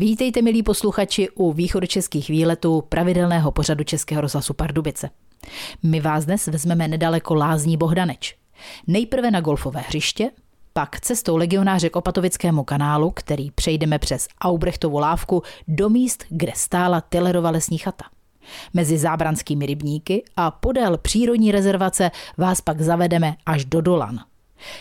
Vítejte, milí posluchači, u východočeských výletů pravidelného pořadu Českého rozhlasu Pardubice. My vás dnes vezmeme nedaleko Lázní Bohdaneč. Nejprve na golfové hřiště, pak cestou legionáře k Opatovickému kanálu, který přejdeme přes Aubrechtovu lávku do míst, kde stála Tillerova lesní chata. Mezi zábranskými rybníky a podél přírodní rezervace vás pak zavedeme až do Dolan.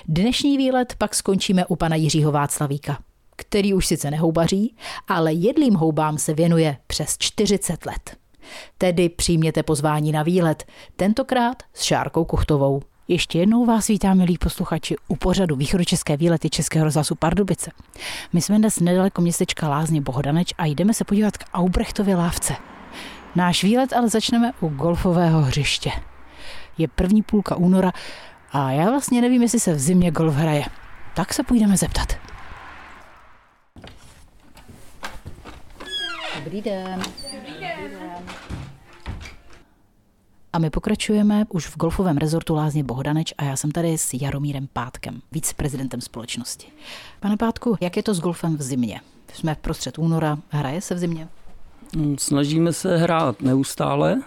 Dnešní výlet pak skončíme u pana Jiřího Václavíka, který už sice nehoubaří, ale jedlým houbám se věnuje přes 40 let. Tedy přijměte pozvání na výlet, tentokrát s Šárkou Kuchtovou. Ještě jednou vás vítám, milí posluchači, u pořadu východočeské výlety Českého rozhlasu Pardubice. My jsme dnes nedaleko městečka Lázně Bohdaneč a jdeme se podívat k Aubrechtově lávce. Náš výlet ale začneme u golfového hřiště. Je první půlka února a já vlastně nevím, jestli se v zimě golf hraje. Tak se půjdeme zeptat. Dobrý den. Dobrý den. A my pokračujeme už v golfovém rezortu Lázně Bohdaneč a já jsem tady s Jaromírem Pátkem, viceprezidentem společnosti. Pane Pátku, jak je to s golfem v zimě? Jsme v prostřed února, hraje se v zimě? Snažíme se hrát neustále,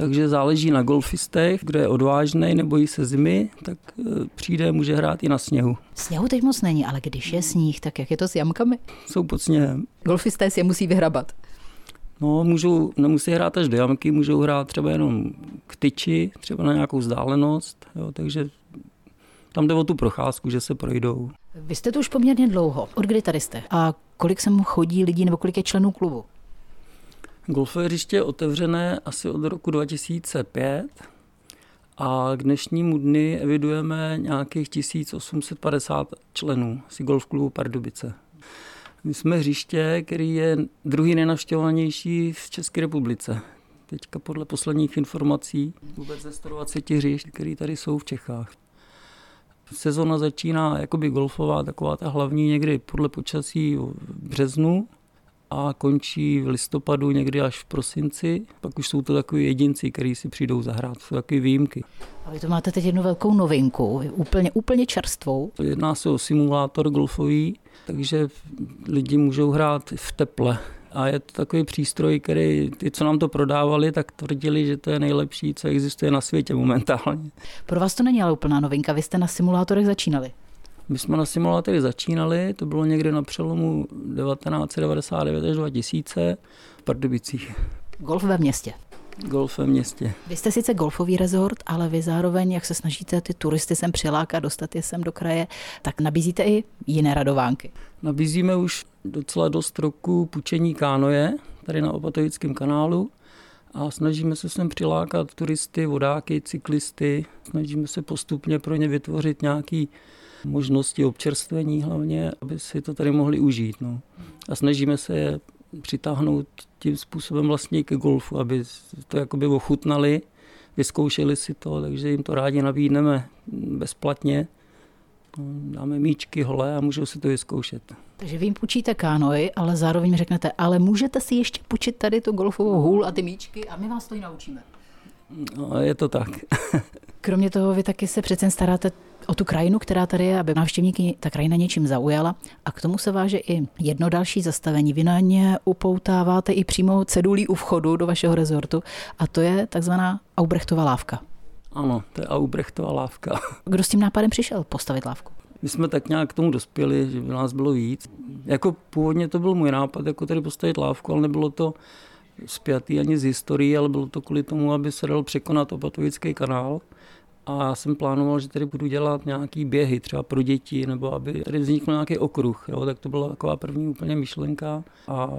takže záleží na golfistech, kdo je odvážný, nebojí se zimy, tak e, přijde, může hrát i na sněhu. Sněhu teď moc není, ale když je sníh, tak jak je to s jamkami? Jsou pod sněhem. Golfisté si je musí vyhrabat. No, můžou, nemusí hrát až do jamky, můžou hrát třeba jenom k tyči, třeba na nějakou vzdálenost, jo, takže tam jde o tu procházku, že se projdou. Vy jste tu už poměrně dlouho. Od kdy tady jste? A kolik sem chodí lidí nebo kolik je členů klubu? Golfové hřiště je otevřené asi od roku 2005 a k dnešnímu dny evidujeme nějakých 1850 členů si golf klubu Pardubice. My jsme hřiště, který je druhý nejnavštěvovanější v České republice. Teďka podle posledních informací vůbec ze 120 hřišť, které tady jsou v Čechách. Sezona začíná jakoby golfová, taková ta hlavní někdy podle počasí v březnu a končí v listopadu, někdy až v prosinci. Pak už jsou to takový jedinci, kteří si přijdou zahrát. Jsou takové výjimky. A vy to máte teď jednu velkou novinku, úplně, úplně čerstvou. Jedná se o simulátor golfový, takže lidi můžou hrát v teple. A je to takový přístroj, který ty, co nám to prodávali, tak tvrdili, že to je nejlepší, co existuje na světě momentálně. Pro vás to není ale úplná novinka, vy jste na simulátorech začínali. My jsme na simulátory začínali, to bylo někdy na přelomu 1999 až 2000 v Pardubicích. Golf ve městě. Golf ve městě. Vy jste sice golfový rezort, ale vy zároveň, jak se snažíte ty turisty sem přilákat, dostat je sem do kraje, tak nabízíte i jiné radovánky. Nabízíme už docela dost roku půjčení kánoje, tady na Opatovickém kanálu a snažíme se sem přilákat turisty, vodáky, cyklisty. Snažíme se postupně pro ně vytvořit nějaký možnosti občerstvení hlavně, aby si to tady mohli užít. No. A snažíme se je přitáhnout tím způsobem vlastně ke golfu, aby to jakoby ochutnali, vyzkoušeli si to, takže jim to rádi nabídneme bezplatně. No, dáme míčky holé a můžou si to vyzkoušet. Takže vy jim půjčíte kánoj, ale zároveň řeknete, ale můžete si ještě půjčit tady tu golfovou hůl a ty míčky a my vás to i naučíme. No, je to tak. Kromě toho vy taky se přece staráte o tu krajinu, která tady je, aby návštěvníky ta krajina něčím zaujala. A k tomu se váže i jedno další zastavení. Vy na ně upoutáváte i přímo cedulí u vchodu do vašeho rezortu a to je takzvaná Aubrechtová lávka. Ano, to je Aubrechtová lávka. Kdo s tím nápadem přišel postavit lávku? My jsme tak nějak k tomu dospěli, že by nás bylo víc. Jako původně to byl můj nápad, jako tady postavit lávku, ale nebylo to spjatý ani z historií, ale bylo to kvůli tomu, aby se dal překonat Opatovický kanál. A já jsem plánoval, že tady budu dělat nějaký běhy, třeba pro děti, nebo aby tady vznikl nějaký okruh. Jo? Tak to byla taková první úplně myšlenka. A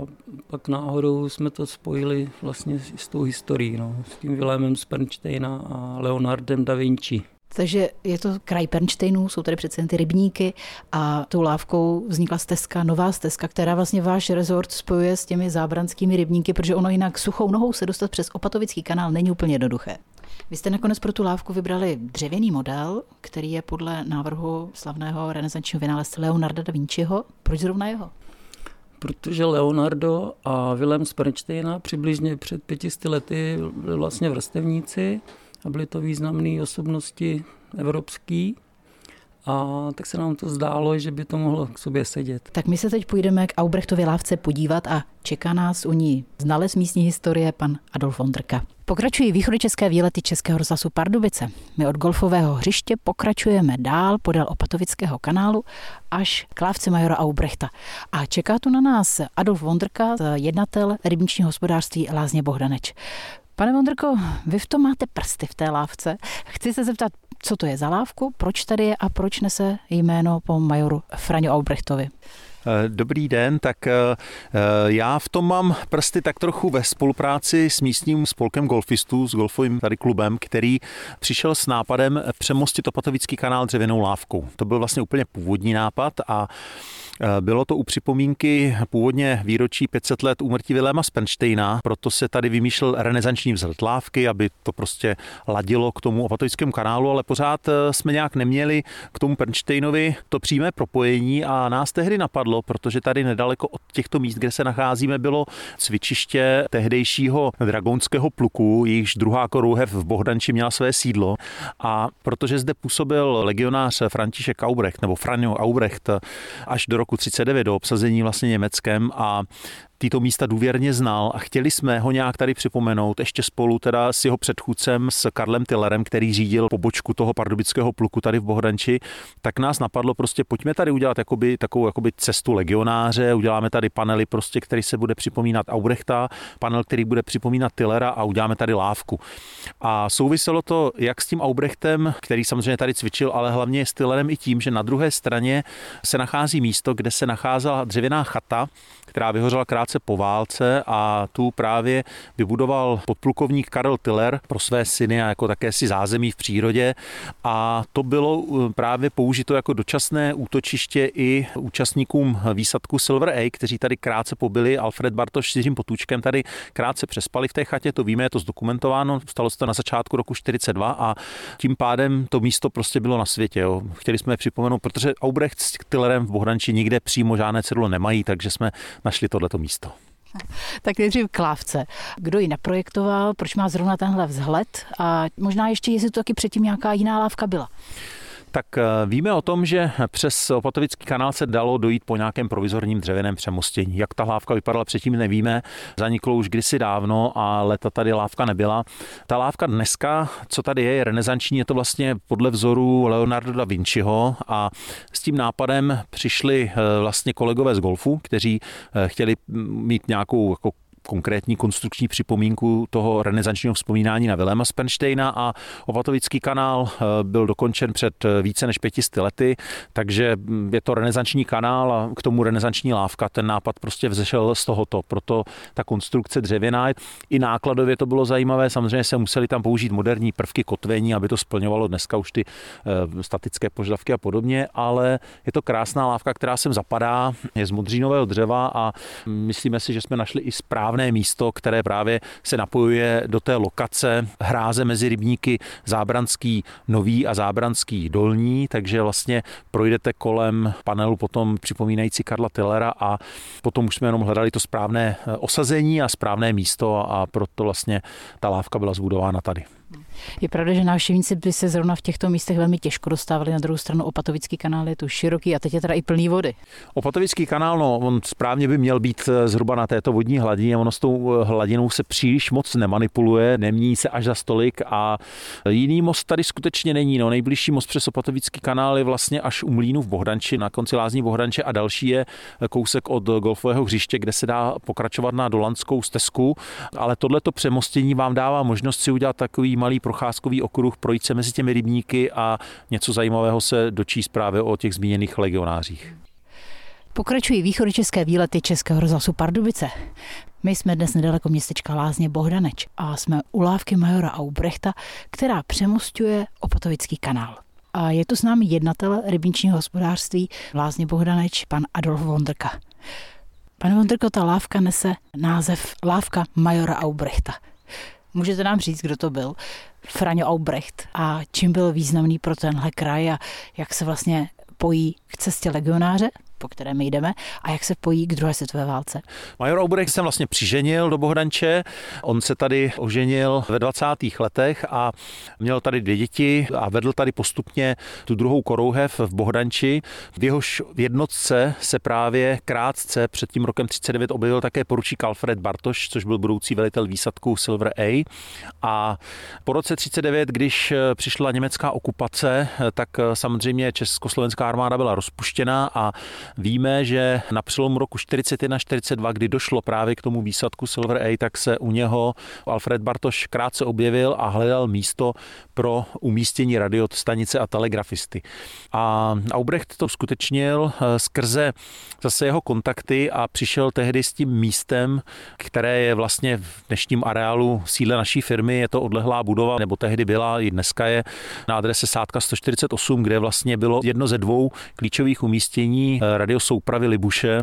pak náhodou jsme to spojili vlastně s tou historií, no? s tím Vilémem z Pernštejna a Leonardem da Vinci. Takže je to kraj Pernštejnů, jsou tady přece ty rybníky a tou lávkou vznikla stezka, nová stezka, která vlastně váš rezort spojuje s těmi zábranskými rybníky, protože ono jinak suchou nohou se dostat přes Opatovický kanál není úplně jednoduché. Vy jste nakonec pro tu lávku vybrali dřevěný model, který je podle návrhu slavného renesančního vynálezce Leonarda da Vinciho. Proč zrovna jeho? Protože Leonardo a Willem z Pernštejna přibližně před pětisty lety byli vlastně vrstevníci a byly to významné osobnosti evropský. A tak se nám to zdálo, že by to mohlo k sobě sedět. Tak my se teď půjdeme k Aubrechtově lávce podívat a čeká nás u ní znalec místní historie pan Adolf Vondrka. Pokračují východočeské výlety Českého rozhlasu Pardubice. My od golfového hřiště pokračujeme dál podél Opatovického kanálu až k lávce majora Aubrechta. A čeká tu na nás Adolf Vondrka, jednatel rybničního hospodářství Lázně Bohdaneč. Pane Vondrko, vy v tom máte prsty v té lávce. Chci se zeptat, co to je za lávku, proč tady je a proč nese jméno po majoru Fraňu Aubrechtovi. Eh, dobrý den, tak eh, eh, já v tom mám prsty tak trochu ve spolupráci s místním spolkem golfistů, s golfovým tady klubem, který přišel s nápadem přemostit Opatovický kanál dřevěnou lávkou. To byl vlastně úplně původní nápad a bylo to u připomínky původně výročí 500 let úmrtí Viléma Spenštejna, proto se tady vymýšlel renesanční vzhled lávky, aby to prostě ladilo k tomu opatovickému kanálu, ale pořád eh, jsme nějak neměli k tomu Pernštejnovi to přímé propojení a nás tehdy napadlo, protože tady nedaleko od těchto míst, kde se nacházíme, bylo cvičiště tehdejšího dragonského pluku, jejichž druhá korouhev v Bohdanči měla své sídlo. A protože zde působil legionář František Aubrecht nebo Franjo Aubrecht až do roku roku 39 do obsazení vlastně Německem a tyto místa důvěrně znal a chtěli jsme ho nějak tady připomenout, ještě spolu teda s jeho předchůdcem, s Karlem Tillerem, který řídil pobočku toho pardubického pluku tady v Bohdanči, tak nás napadlo prostě pojďme tady udělat jakoby, takovou jakoby cestu legionáře, uděláme tady panely prostě, který se bude připomínat Aubrechta, panel, který bude připomínat Tillera a uděláme tady lávku. A souviselo to jak s tím Aubrechtem, který samozřejmě tady cvičil, ale hlavně s Tillerem i tím, že na druhé straně se nachází místo, kde se nacházela dřevěná chata, která vyhořela krátce po válce a tu právě vybudoval podplukovník Karel Tiller pro své syny a jako také si zázemí v přírodě a to bylo uh, právě použito jako dočasné útočiště i účastníkům výsadku Silver A, kteří tady krátce pobyli. Alfred Bartoš s Jiřím Potůčkem tady krátce přespali v té chatě, to víme, je to zdokumentováno, stalo se to na začátku roku 42 a tím pádem to místo prostě bylo na světě. Jo. Chtěli jsme připomenout, protože Aubrecht s Tillerem v Bohdanči nikde přímo žádné cedlo nemají, takže jsme našli tohleto místo. Tak nejdřív klávce. Kdo ji naprojektoval, proč má zrovna tenhle vzhled a možná ještě, jestli to taky předtím nějaká jiná lávka byla. Tak eh, víme o tom, že přes Opatovický kanál se dalo dojít po nějakém provizorním dřevěném přemostění. Jak ta lávka vypadala předtím, nevíme. Zaniklo už kdysi dávno a leta tady lávka nebyla. Ta lávka dneska, co tady je, je renesanční, je to vlastně podle vzoru Leonardo da Vinciho a s tím nápadem přišli eh, vlastně kolegové z golfu, kteří eh, chtěli mít nějakou jako konkrétní konstrukční připomínku toho renesančního vzpomínání na Vilema Spenštejna a Opatovický kanál eh, byl dokončen před eh, více než pětisty lety, takže mm, je to renesanční kanál a k tomu renesanční lávka. Ten nápad prostě vzešel z tohoto, proto ta konstrukce dřevěná. I nákladově to bylo zajímavé, samozřejmě se museli tam použít moderní prvky kotvení, aby to splňovalo dneska už ty eh, statické požadavky a podobně, ale je to krásná lávka, která sem zapadá, je z modřínového dřeva a myslíme si, že jsme našli i správné správné místo, které právě se napojuje do té lokace hráze mezi rybníky Zábranský nový a Zábranský dolní, takže vlastně projdete kolem panelu potom připomínající Karla Tillera a potom už jsme jenom hledali to správné eh, osazení a správné místo a proto vlastně ta lávka byla zbudována tady. Je pravda, že návštěvníci by se zrovna v těchto místech velmi těžko dostávali. Na druhou stranu Opatovický kanál je tu široký a teď je teda i plný vody. Opatovický kanál, no, on správně by měl být eh, zhruba na této vodní hladině. Ono s tou eh, hladinou se příliš moc nemanipuluje, nemění se až za stolik a jiný most tady skutečně není. No, nejbližší most přes Opatovický kanál je vlastně až u Mlínu v Bohdanči, na konci lázní Bohdanče a další je eh, kousek od golfového hřiště, kde se dá pokračovat na Dolanskou stezku, ale tohleto přemostění vám dává možnost si udělat takový malý procházkový okruh, projít se mezi těmi rybníky a něco zajímavého se dočíst právě o těch zmíněných legionářích. Pokračují východočeské výlety Českého rozhlasu Pardubice. My jsme dnes nedaleko městečka Lázně Bohdaneč a jsme u lávky majora Aubrechta, která přemostuje Opatovický kanál. A je tu s námi jednatel rybničního hospodářství Lázně Bohdaneč, pan Adolf Vondrka. Pane Vondrko, ta lávka nese název Lávka majora Aubrechta. Můžete nám říct, kdo to byl? Franjo Aubrecht a čím byl významný pro tenhle kraj a jak se vlastně pojí k cestě legionáře? Po které my jdeme, a jak se pojí k druhé světové válce. Major Aubrecht se vlastně přiženil do Bohdanče. On se tady oženil ve 20. letech a měl tady dvě děti a vedl tady postupně tu druhou korouhev v Bohdanči. V jehož jednotce se právě krátce před tím rokem 39 objevil také poručík Alfred Bartoš, což byl budoucí velitel výsadku Silver A. A po roce 39, když přišla německá okupace, tak samozřejmě československá armáda byla rozpuštěna a víme, že na přelomu roku 41-42, kdy došlo právě k tomu výsadku Silver A, tak se u něho Alfred Bartoš krátce objevil a hledal místo pro umístění radiostanice a telegrafisty. A Aubrecht to skutečnil eh, skrze zase jeho kontakty a přišel tehdy s tím místem, které je vlastně v dnešním areálu sídle naší firmy. Je to odlehlá budova, nebo tehdy byla, i dneska je na adrese Sádka 148, kde vlastně bylo jedno ze dvou klíčových umístění eh, radiosoupravy Libuše,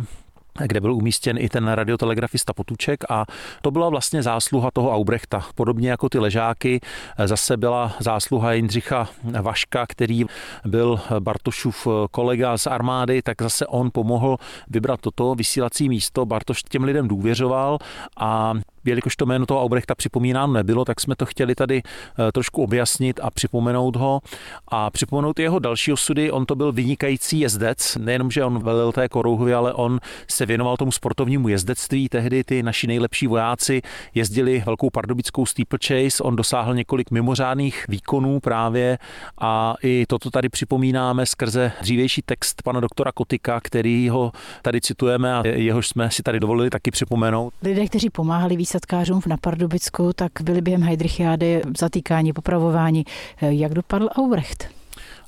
kde byl umístěn i ten radiotelegrafista Potuček a to byla vlastně zásluha toho Aubrechta. Podobně jako ty ležáky, zase byla zásluha Jindřicha Vaška, který byl Bartošův kolega z armády, tak zase on pomohl vybrat toto vysílací místo. Bartoš těm lidem důvěřoval a jelikož to jméno toho Aubrechta připomínáno nebylo, tak jsme to chtěli tady eh, trošku objasnit a připomenout ho a připomenout jeho další osudy. On to byl vynikající jezdec, nejenom, že on velil té korouhvě, ale on se věnoval tomu sportovnímu jezdectví. Tehdy ty naši nejlepší vojáci jezdili velkou pardubickou steeplechase, on dosáhl několik mimořádných výkonů právě a i toto tady připomínáme skrze dřívější text pana doktora Kotika, který ho tady citujeme a jehož jsme si tady dovolili taky připomenout. Lidé, kteří pomáhali výsadkářům na Pardubicku, tak byli během Heidrichiády zatýkáni, popravování. Jak dopadl Aubrecht?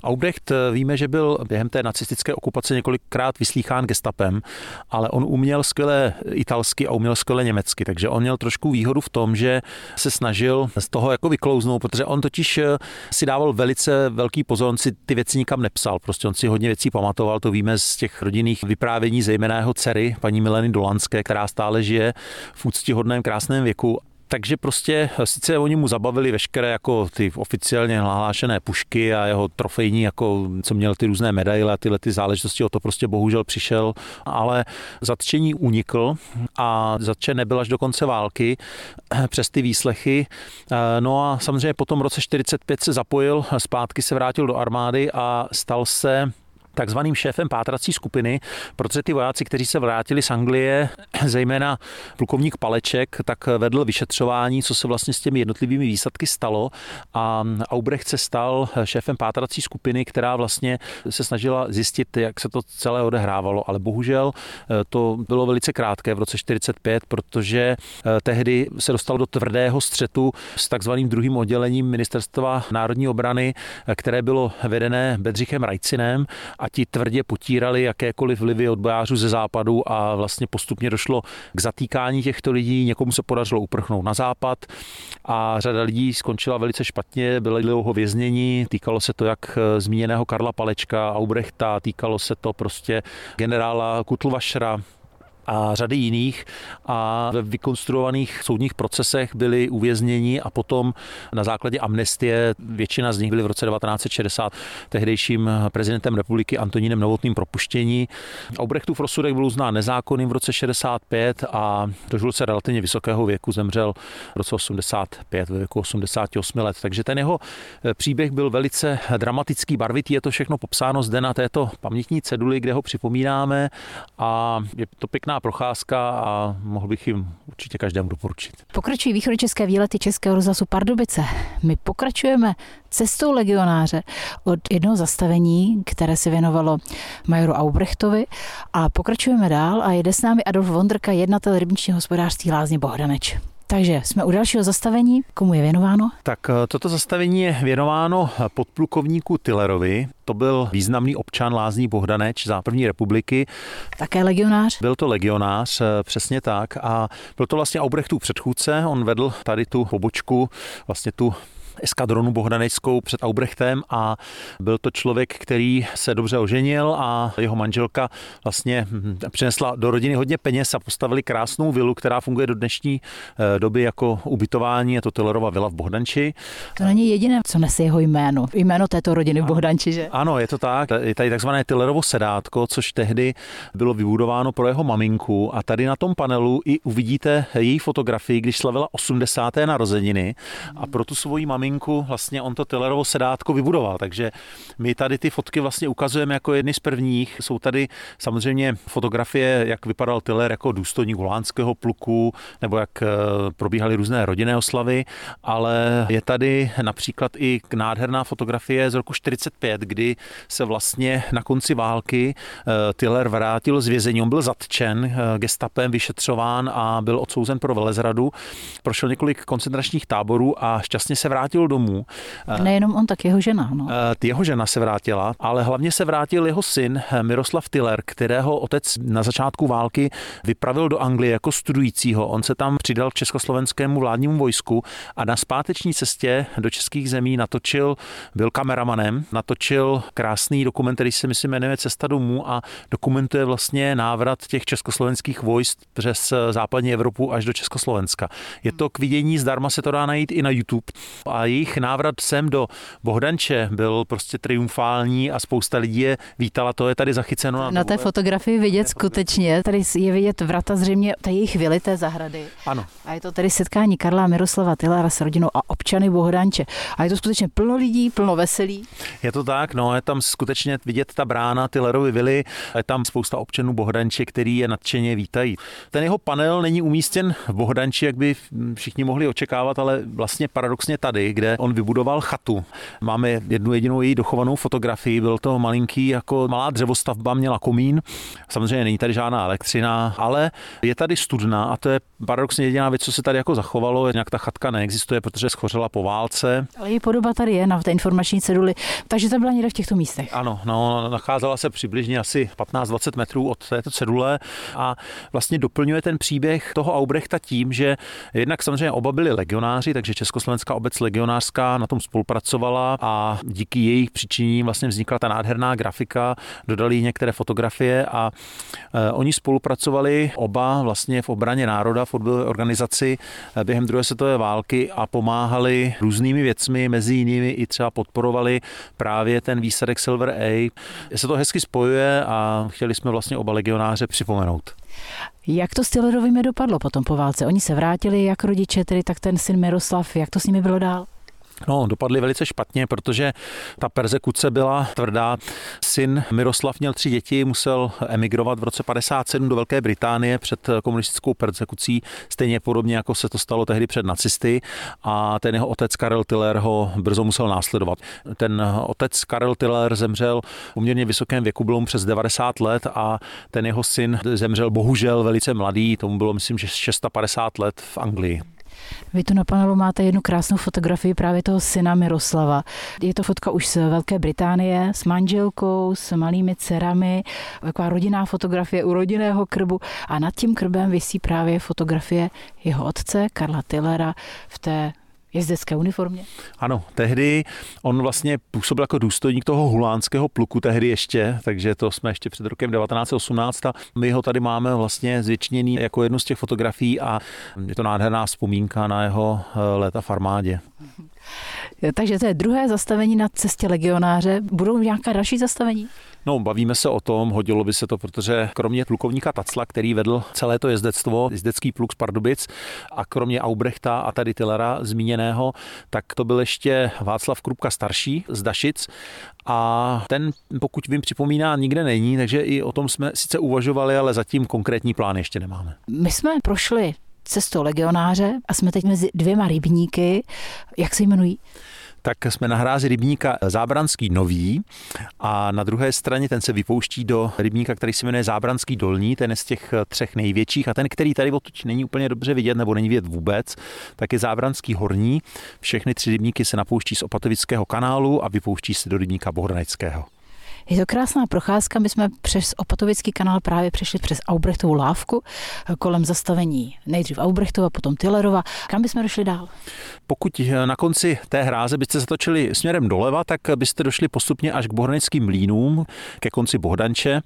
Aubrecht eh, víme, že byl během té nacistické okupace několikrát vyslýchán gestapem, ale on uměl skvěle italsky a uměl skvěle německy, takže on měl trošku výhodu v tom, že se snažil z toho jako vyklouznout, protože on totiž eh, si dával velice velký pozor, on si ty věci nikam nepsal, prostě on si hodně věcí pamatoval, to víme z těch rodinných vyprávění, zejména jeho dcery, paní Mileny Dolanské, která stále žije v úctihodném krásném věku takže prostě sice oni mu zabavili veškeré jako ty oficiálně nahlášené pušky a jeho trofejní, jako co měl ty různé medaile a tyhle ty záležitosti, o to prostě bohužel přišel, ale zatčení unikl a zatčen nebyl až do konce války přes ty výslechy. No a samozřejmě potom v roce 45 se zapojil, zpátky se vrátil do armády a stal se takzvaným šéfem pátrací skupiny, protože ty vojáci, kteří se vrátili z Anglie, zejména plukovník Paleček, tak vedl vyšetřování, co se vlastně s těmi jednotlivými výsadky stalo. A Aubrecht se stal šéfem pátrací skupiny, která vlastně se snažila zjistit, jak se to celé odehrávalo, ale bohužel eh, to bylo velice krátké v roce 45, protože eh, tehdy se dostal do tvrdého střetu s takzvaným druhým oddělením ministerstva národní obrany, eh, které bylo vedené Bedřichem Rajcinem a ti tvrdě potírali jakékoliv vlivy odbojářů ze západu a vlastně postupně došlo k zatýkání těchto lidí. Někomu se podařilo uprchnout na západ a řada lidí skončila velice špatně, byly dlouho věznění. Týkalo se to jak eh, zmíněného Karla Palečka, Aubrechta, týkalo se to prostě generála Kutlvašra, a řady jiných a ve vykonstruovaných soudních procesech byli uvězněni a potom na základě amnestie, většina z nich byly v roce 1960 tehdejším prezidentem republiky Antonínem Novotným propuštění. Aubrechtův rozsudek byl uznán nezákonným v roce 65 a dožil se relativně vysokého věku, zemřel v roce 85 ve věku 88 let. Takže ten jeho eh, příběh byl velice dramatický, barvitý, je to všechno popsáno zde na této pamětní ceduli, kde ho připomínáme a je to pěkná procházka a mohl bych jim určitě každému doporučit. Pokračují východočeské výlety Českého rozhlasu Pardubice. My pokračujeme cestou legionáře od jednoho zastavení, které se věnovalo majoru Aubrechtovi a pokračujeme dál a jede s námi Adolf Vondrka, jednatel rybničního hospodářství Lázně Bohdaneč. Takže jsme u dalšího zastavení. Komu je věnováno? Tak eh, toto zastavení je věnováno podplukovníku Tillerovi. To byl významný občan Lázní Bohdaneč za první republiky. Také legionář? Byl to legionář, eh, přesně tak. A byl to vlastně Aubrechtův předchůdce. On vedl tady tu pobočku, vlastně tu eskadronu bohdaneckou před Aubrechtem a byl to člověk, který se dobře oženil a jeho manželka vlastně hm, přinesla do rodiny hodně peněz a postavili krásnou vilu, která funguje do dnešní eh, doby jako ubytování. Je to Tillerova vila v Bohdanči. To není jediné, co nese jeho jméno. Jméno této rodiny v Bohdanči, že? Ano, je to tak. Je tady takzvané Tillerovo sedátko, což tehdy bylo vybudováno pro jeho maminku a tady na tom panelu i uvidíte její fotografii, když slavila 80. narozeniny a pro tu svoji maminku vlastně on to Tillerovo sedátko vybudoval. Takže my tady ty fotky vlastně ukazujeme jako jedny z prvních. Jsou tady samozřejmě fotografie, jak vypadal Tiller jako důstojník holánského pluku, nebo jak eh, probíhaly různé rodinné oslavy, ale je tady například i nádherná fotografie z roku 45, kdy se vlastně na konci války eh, Tiller vrátil z vězení. On byl zatčen eh, gestapem, vyšetřován a byl odsouzen pro velezradu. Prošel několik koncentračních táborů a šťastně se vrátil domů. Nejenom on, tak jeho žena. No. Jeho žena se vrátila, ale hlavně se vrátil jeho syn Miroslav Tiller, kterého otec na začátku války vypravil do Anglie jako studujícího. On se tam přidal k československému vládnímu vojsku a na zpáteční cestě do českých zemí natočil, byl kameramanem, natočil krásný dokument, který se myslím jmenuje Cesta domů a dokumentuje vlastně návrat těch československých vojsk přes západní Evropu až do Československa. Je to k vidění, zdarma se to dá najít i na YouTube. A jejich návrat sem do Bohdanče byl prostě triumfální a spousta lidí je vítala, to je tady zachyceno. Na, na té fotografii vidět skutečně, tady je vidět vrata zřejmě té jejich vily, té zahrady. Ano. A je to tady setkání Karla Miroslava Tylara s rodinou a občany Bohdanče. A je to skutečně plno lidí, plno veselí. Je to tak, no, je tam skutečně vidět ta brána Tylerovy vily, je tam spousta občanů Bohdanče, který je nadšeně vítají. Ten jeho panel není umístěn v Bohdanči, jak by všichni mohli očekávat, ale vlastně paradoxně tady, kde on vybudoval chatu. Máme jednu jedinou její dochovanou fotografii, byl to malinký jako malá dřevostavba, měla komín. Samozřejmě není tady žádná elektřina, ale je tady studna a to je paradoxně jediná věc, co se tady jako zachovalo. Nějak ta chatka neexistuje, protože schořela po válce. Ale její podoba tady je na té informační ceduli, takže to byla někde v těchto místech. Ano, no, nacházela se přibližně asi 15-20 metrů od této cedule a vlastně doplňuje ten příběh toho Aubrechta tím, že jednak samozřejmě oba byli legionáři, takže Československá obec legionářská na tom spolupracovala a díky jejich přičinění vlastně vznikla ta nádherná grafika, dodali některé fotografie a e, oni spolupracovali oba vlastně v obraně národa, v organizaci e, během druhé světové války a pomáhali různými věcmi, mezi jinými i třeba podporovali právě ten výsadek Silver A. Se to hezky spojuje a chtěli jsme vlastně oba legionáře připomenout. Jak to s Tillerovými dopadlo potom po válce? Oni se vrátili, jak rodiče, tedy tak ten syn Miroslav, jak to s nimi bylo dál? No, dopadly velice špatně, protože ta persekuce byla tvrdá. Syn Miroslav měl tři děti, musel emigrovat v roce 57 do Velké Británie před komunistickou persekucí, stejně podobně jako se to stalo tehdy před nacisty a ten jeho otec Karel Tiller ho brzo musel následovat. Ten otec Karel Tiller zemřel v poměrně vysokém věku, bylo mu přes 90 let a ten jeho syn zemřel bohužel velice mladý, tomu bylo myslím, že 650 let v Anglii. Vy tu na panelu máte jednu krásnou fotografii právě toho syna Miroslava. Je to fotka už z Velké Británie s manželkou, s malými dcerami, taková rodinná fotografie u rodinného krbu a nad tím krbem visí právě fotografie jeho otce Karla Tillera v té jezdecké uniformě? Ano, tehdy on vlastně působil jako důstojník toho hulánského pluku tehdy ještě, takže to jsme ještě před rokem 1918 a my ho tady máme vlastně zvětšněný jako jednu z těch fotografií a je to nádherná vzpomínka na jeho eh, léta v armádě. Takže to je druhé zastavení na cestě legionáře. Budou nějaká další zastavení? No, bavíme se o tom, hodilo by se to, protože kromě plukovníka Tacla, který vedl celé to jezdectvo, jezdecký pluk z Pardubic, a kromě Aubrechta a tady Tillera zmíněného, tak to byl ještě Václav Krupka starší z Dašic a ten, pokud vím, připomíná, nikde není, takže i o tom jsme sice uvažovali, ale zatím konkrétní plán ještě nemáme. My jsme prošli cestou legionáře a jsme teď mezi dvěma rybníky. Jak se jmenují? Tak jsme na hrázi rybníka Zábranský Nový a na druhé straně ten se vypouští do rybníka, který se jmenuje Zábranský Dolní, ten je z těch třech největších a ten, který tady odtud není úplně dobře vidět nebo není vidět vůbec, tak je Zábranský Horní. Všechny tři rybníky se napouští z Opatovického kanálu a vypouští se do rybníka Bohdaneckého. Je to krásná procházka, my jsme přes Opatovický kanál právě přešli přes Aubrechtovu lávku kolem zastavení nejdřív Aubrechtova, potom Tillerova. Kam bychom došli dál? Pokud na konci té hráze byste zatočili směrem doleva, tak byste došli postupně až k bohranickým mlínům, ke konci Bohdanče.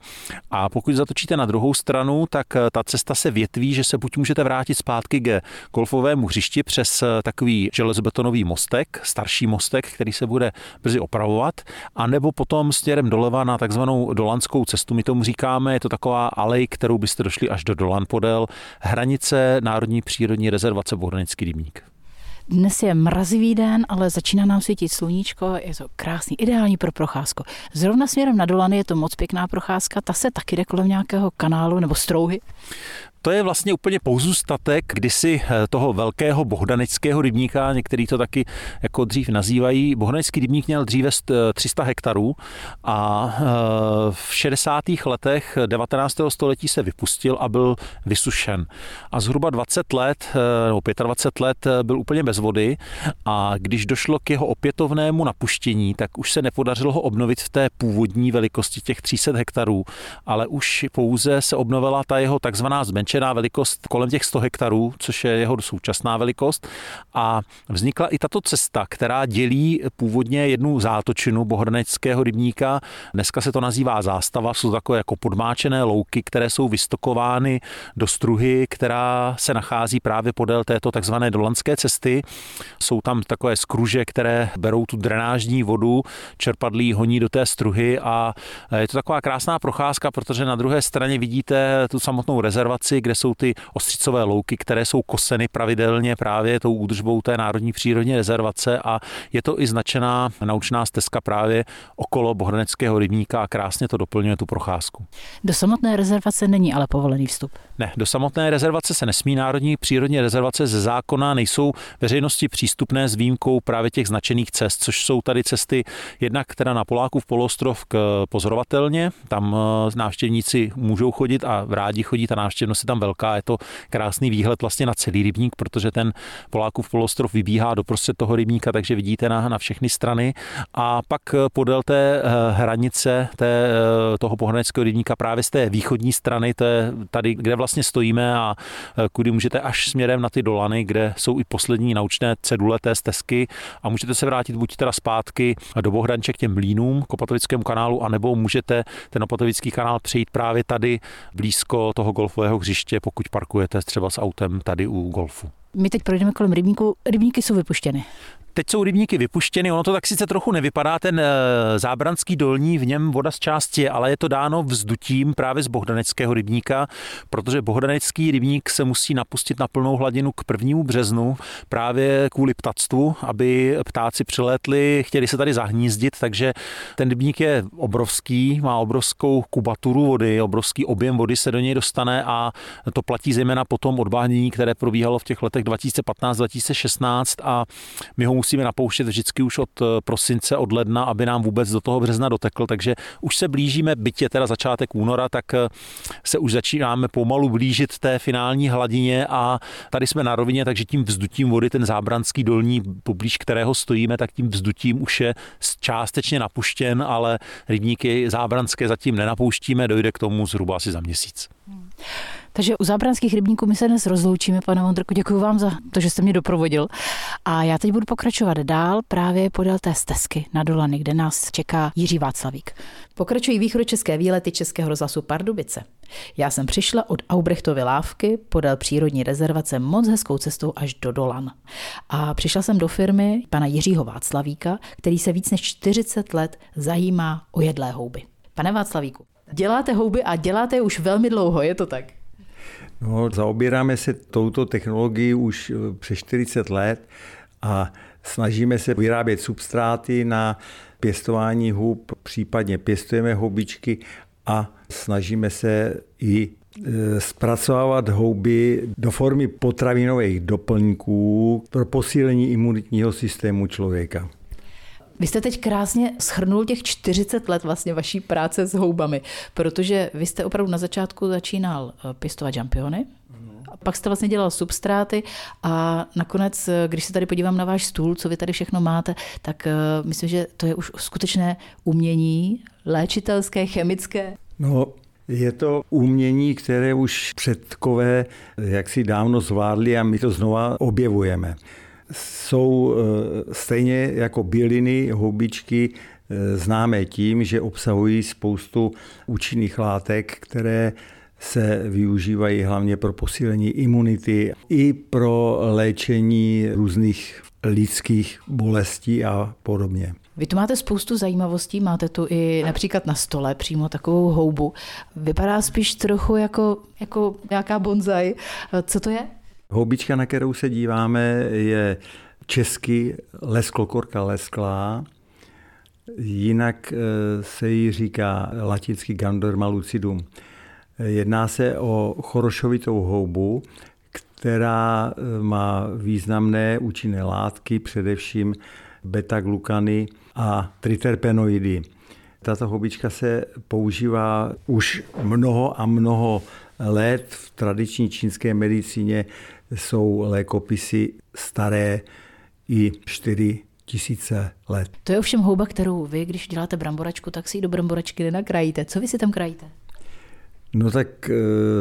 A pokud zatočíte na druhou stranu, tak ta cesta se větví, že se buď můžete vrátit zpátky ke golfovému hřišti přes takový železobetonový mostek, starší mostek, který se bude brzy opravovat, anebo potom směrem doleva na takzvanou Dolanskou cestu. My tomu říkáme, je to taková alej, kterou byste došli až do Dolan podél hranice Národní přírodní rezervace Bohranický rybník. Dnes je mrazivý den, ale začíná nám svítit sluníčko, je to krásný, ideální pro procházku. Zrovna směrem na Dolany je to moc pěkná procházka, ta se taky jde kolem nějakého kanálu nebo strouhy. To je vlastně úplně pouzůstatek kdysi eh, toho velkého bohdanického rybníka, některý to taky jako dřív nazývají. Bohdanický rybník měl dříve 300 eh, hektarů a eh, v 60. letech 19. století se vypustil a byl vysušen. A zhruba 20 let nebo 25 let byl úplně bez vody a když došlo k jeho opětovnému napuštění, tak už se nepodařilo ho obnovit v té původní velikosti těch 300 hektarů, ale už pouze se obnovila ta jeho takzvaná zmenšená zmenšená velikost kolem těch 100 hektarů, což je jeho současná velikost. A vznikla i tato cesta, která dělí původně jednu zátočinu bohrneckého rybníka. Dneska se to nazývá zástava, jsou takové jako podmáčené louky, které jsou vystokovány do struhy, která se nachází právě podél této takzvané dolanské cesty. Jsou tam takové skruže, které berou tu drenážní vodu, čerpadlí honí do té struhy a je to taková krásná procházka, protože na druhé straně vidíte tu samotnou rezervaci, kde jsou ty ostřicové louky, které jsou koseny pravidelně právě tou údržbou té národní přírodní rezervace a je to i značená naučná stezka právě okolo Bohdaneckého rybníka a krásně to doplňuje tu procházku. Do samotné rezervace není ale povolený vstup. Ne, do samotné rezervace se nesmí. Národní přírodní rezervace ze zákona nejsou veřejnosti přístupné s výjimkou právě těch značených cest, což jsou tady cesty jednak teda na Polákův polostrov k pozorovatelně. Tam eh, návštěvníci můžou chodit a rádi chodí, ta návštěvnost je tam velká. Je to krásný výhled vlastně na celý rybník, protože ten Polákův polostrov vybíhá do prostřed toho rybníka, takže vidíte na, na všechny strany. A pak eh, podél té eh, hranice té, toho pohraneckého rybníka právě z té východní strany, to je tady, kde vlastně stojíme a kudy můžete až směrem na ty dolany, kde jsou i poslední naučné cedule té stezky a můžete se vrátit buď teda zpátky do Bohdanče k těm mlínům, k Opatovickému kanálu, anebo můžete ten Opatovický kanál přejít právě tady blízko toho golfového hřiště, pokud parkujete třeba s autem tady u golfu. My teď projdeme kolem rybníku. Rybníky jsou vypuštěny. Teď jsou rybníky vypuštěny, ono to tak sice trochu nevypadá, ten eh, zábranský dolní, v něm voda z části je, ale je to dáno vzdutím právě z Bohdaneckého rybníka, protože Bohdanecký rybník se musí napustit na plnou hladinu k prvnímu březnu právě kvůli ptactvu, aby ptáci přilétli, chtěli se tady zahnízdit, takže ten rybník je obrovský, má obrovskou kubaturu vody, obrovský objem vody se do něj dostane a to platí zejména po tom odbáhnění, které probíhalo v těch letech 2015-2016 a my ho musíme napouštět vždycky už od eh, prosince, od ledna, aby nám vůbec do toho března dotekl, takže už se blížíme, je teda začátek února, tak eh, se už začínáme pomalu blížit té finální hladině a tady jsme na rovině, takže tím vzdutím vody, ten zábranský dolní, poblíž kterého stojíme, tak tím vzdutím už je částečně napuštěn, ale rybníky zábranské zatím nenapouštíme, dojde k tomu zhruba asi za měsíc. Takže u zábranských rybníků my se dnes rozloučíme, pane Mondrku. Děkuji vám za to, že jste mě doprovodil. A já teď budu pokračovat dál právě podél té stezky na Dolany, kde nás čeká Jiří Václavík. Pokračují východočeské výlety Českého rozhlasu Pardubice. Já jsem přišla od Aubrechtovy lávky podél přírodní rezervace moc hezkou cestou až do Dolan. A přišla jsem do firmy pana Jiřího Václavíka, který se víc než 40 let zajímá o jedlé houby. Pane Václavíku, děláte houby a děláte je už velmi dlouho, je to tak? No, zaobíráme se touto technologií už eh, přes 40 let a snažíme se vyrábět substráty na pěstování hub, případně pěstujeme houbičky a snažíme se i eh, zpracovávat houby do formy potravinových doplňků pro posílení imunitního systému člověka. Vy jste teď krásně schrnul těch 40 let vlastně vaší práce s houbami, protože vy jste opravdu na začátku začínal eh, pěstovat žampiony, pak jste vlastně dělal substráty a nakonec, když se tady podívám na váš stůl, co vy tady všechno máte, tak uh, myslím, že to je už skutečné umění, léčitelské, chemické. No, je to umění, které už předkové jak si dávno zvládli a my to znova objevujeme. Jsou eh, stejně jako byliny, houbičky, eh, známé tím, že obsahují spoustu účinných látek, které se využívají hlavně pro posílení imunity i pro léčení různých lidských bolestí a podobně. Vy tu máte spoustu zajímavostí, máte tu i například na stole přímo takovou houbu. Vypadá spíš trochu jako, jako nějaká bonsai. Co to je? Houbička, na kterou se díváme, je česky lesklokorka lesklá. Jinak eh, se jí říká latinsky Ganderma lucidum. Jedná se o chorošovitou houbu, která eh, má významné účinné látky, především beta-glukany a triterpenoidy. Tato houbička se používá už mnoho a mnoho let. V tradiční čínské medicíně jsou lékopisy staré i 4 tisíce let. To je ovšem houba, kterou vy, když děláte bramboračku, tak si ji do bramboračky nenakrajíte. Co vy si tam krajíte? No tak e,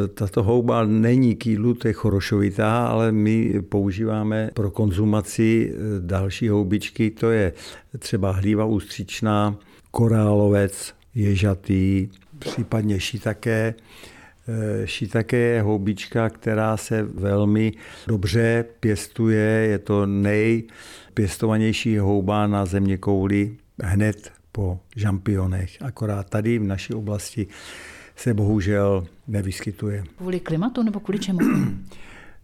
tato houba není k jídlu, to je chorošovitá, ale my používáme pro konzumaci e, další houbičky, to je třeba hlíva ústřičná, korálovec, ježatý, případně šitaké. Šitaké je houbička, která se velmi dobře pěstuje, je to nejpěstovanější houba na země kouli hned po žampionech. Akorát tady v naší oblasti se bohužel nevyskytuje. Kvůli klimatu nebo kvůli čemu?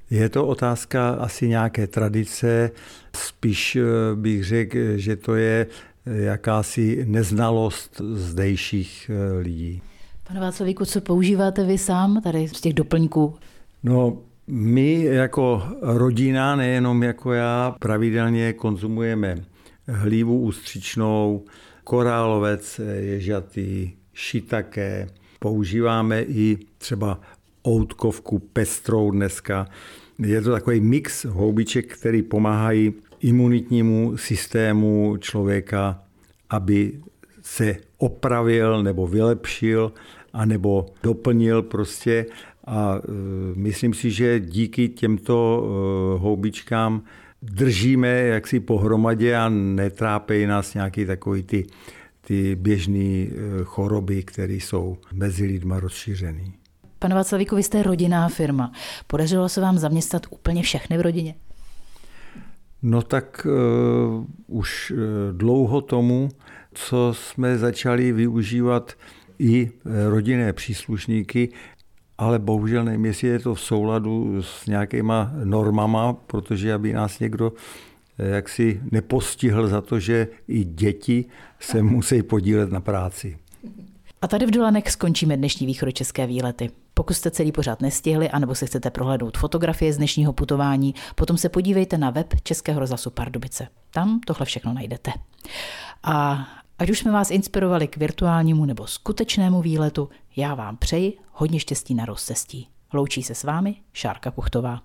Je to otázka asi nějaké tradice, spíš eh, bych řekl, že to je jakási neznalost zdejších eh, lidí. Pane Václavíku, co používáte vy sám tady z těch doplňků? No, my jako rodina, nejenom jako já, pravidelně konzumujeme hlívu ústřičnou, korálovec ježatý, šitaké, používáme i třeba outkovku pestrou dneska. Je to takový mix houbiček, který pomáhají imunitnímu systému člověka, aby se opravil nebo vylepšil a nebo doplnil prostě a e, myslím si, že díky těmto e, houbičkám držíme jaksi pohromadě a netrápejí nás nějaký takový ty ty běžné eh, choroby, které jsou mezi lidma rozšířené. Pane Václavíku, vy jste rodinná firma. Podařilo se vám zaměstnat úplně všechny v rodině? No tak uh, už uh, dlouho tomu, co jsme začali využívat i rodinné příslušníky, ale bohužel nevím, jestli je to v souladu s nějakýma normama, protože aby nás někdo jak si nepostihl za to, že i děti se musí podílet na práci. A tady v Dolanech skončíme dnešní východočeské výlety. Pokud jste celý pořád nestihli, anebo si chcete prohlédnout fotografie z dnešního putování, potom se podívejte na web Českého rozhlasu Pardubice. Tam tohle všechno najdete. A ať už jsme vás inspirovali k virtuálnímu nebo skutečnému výletu, já vám přeji hodně štěstí na rozcestí. Loučí se s vámi Šárka Puchtová.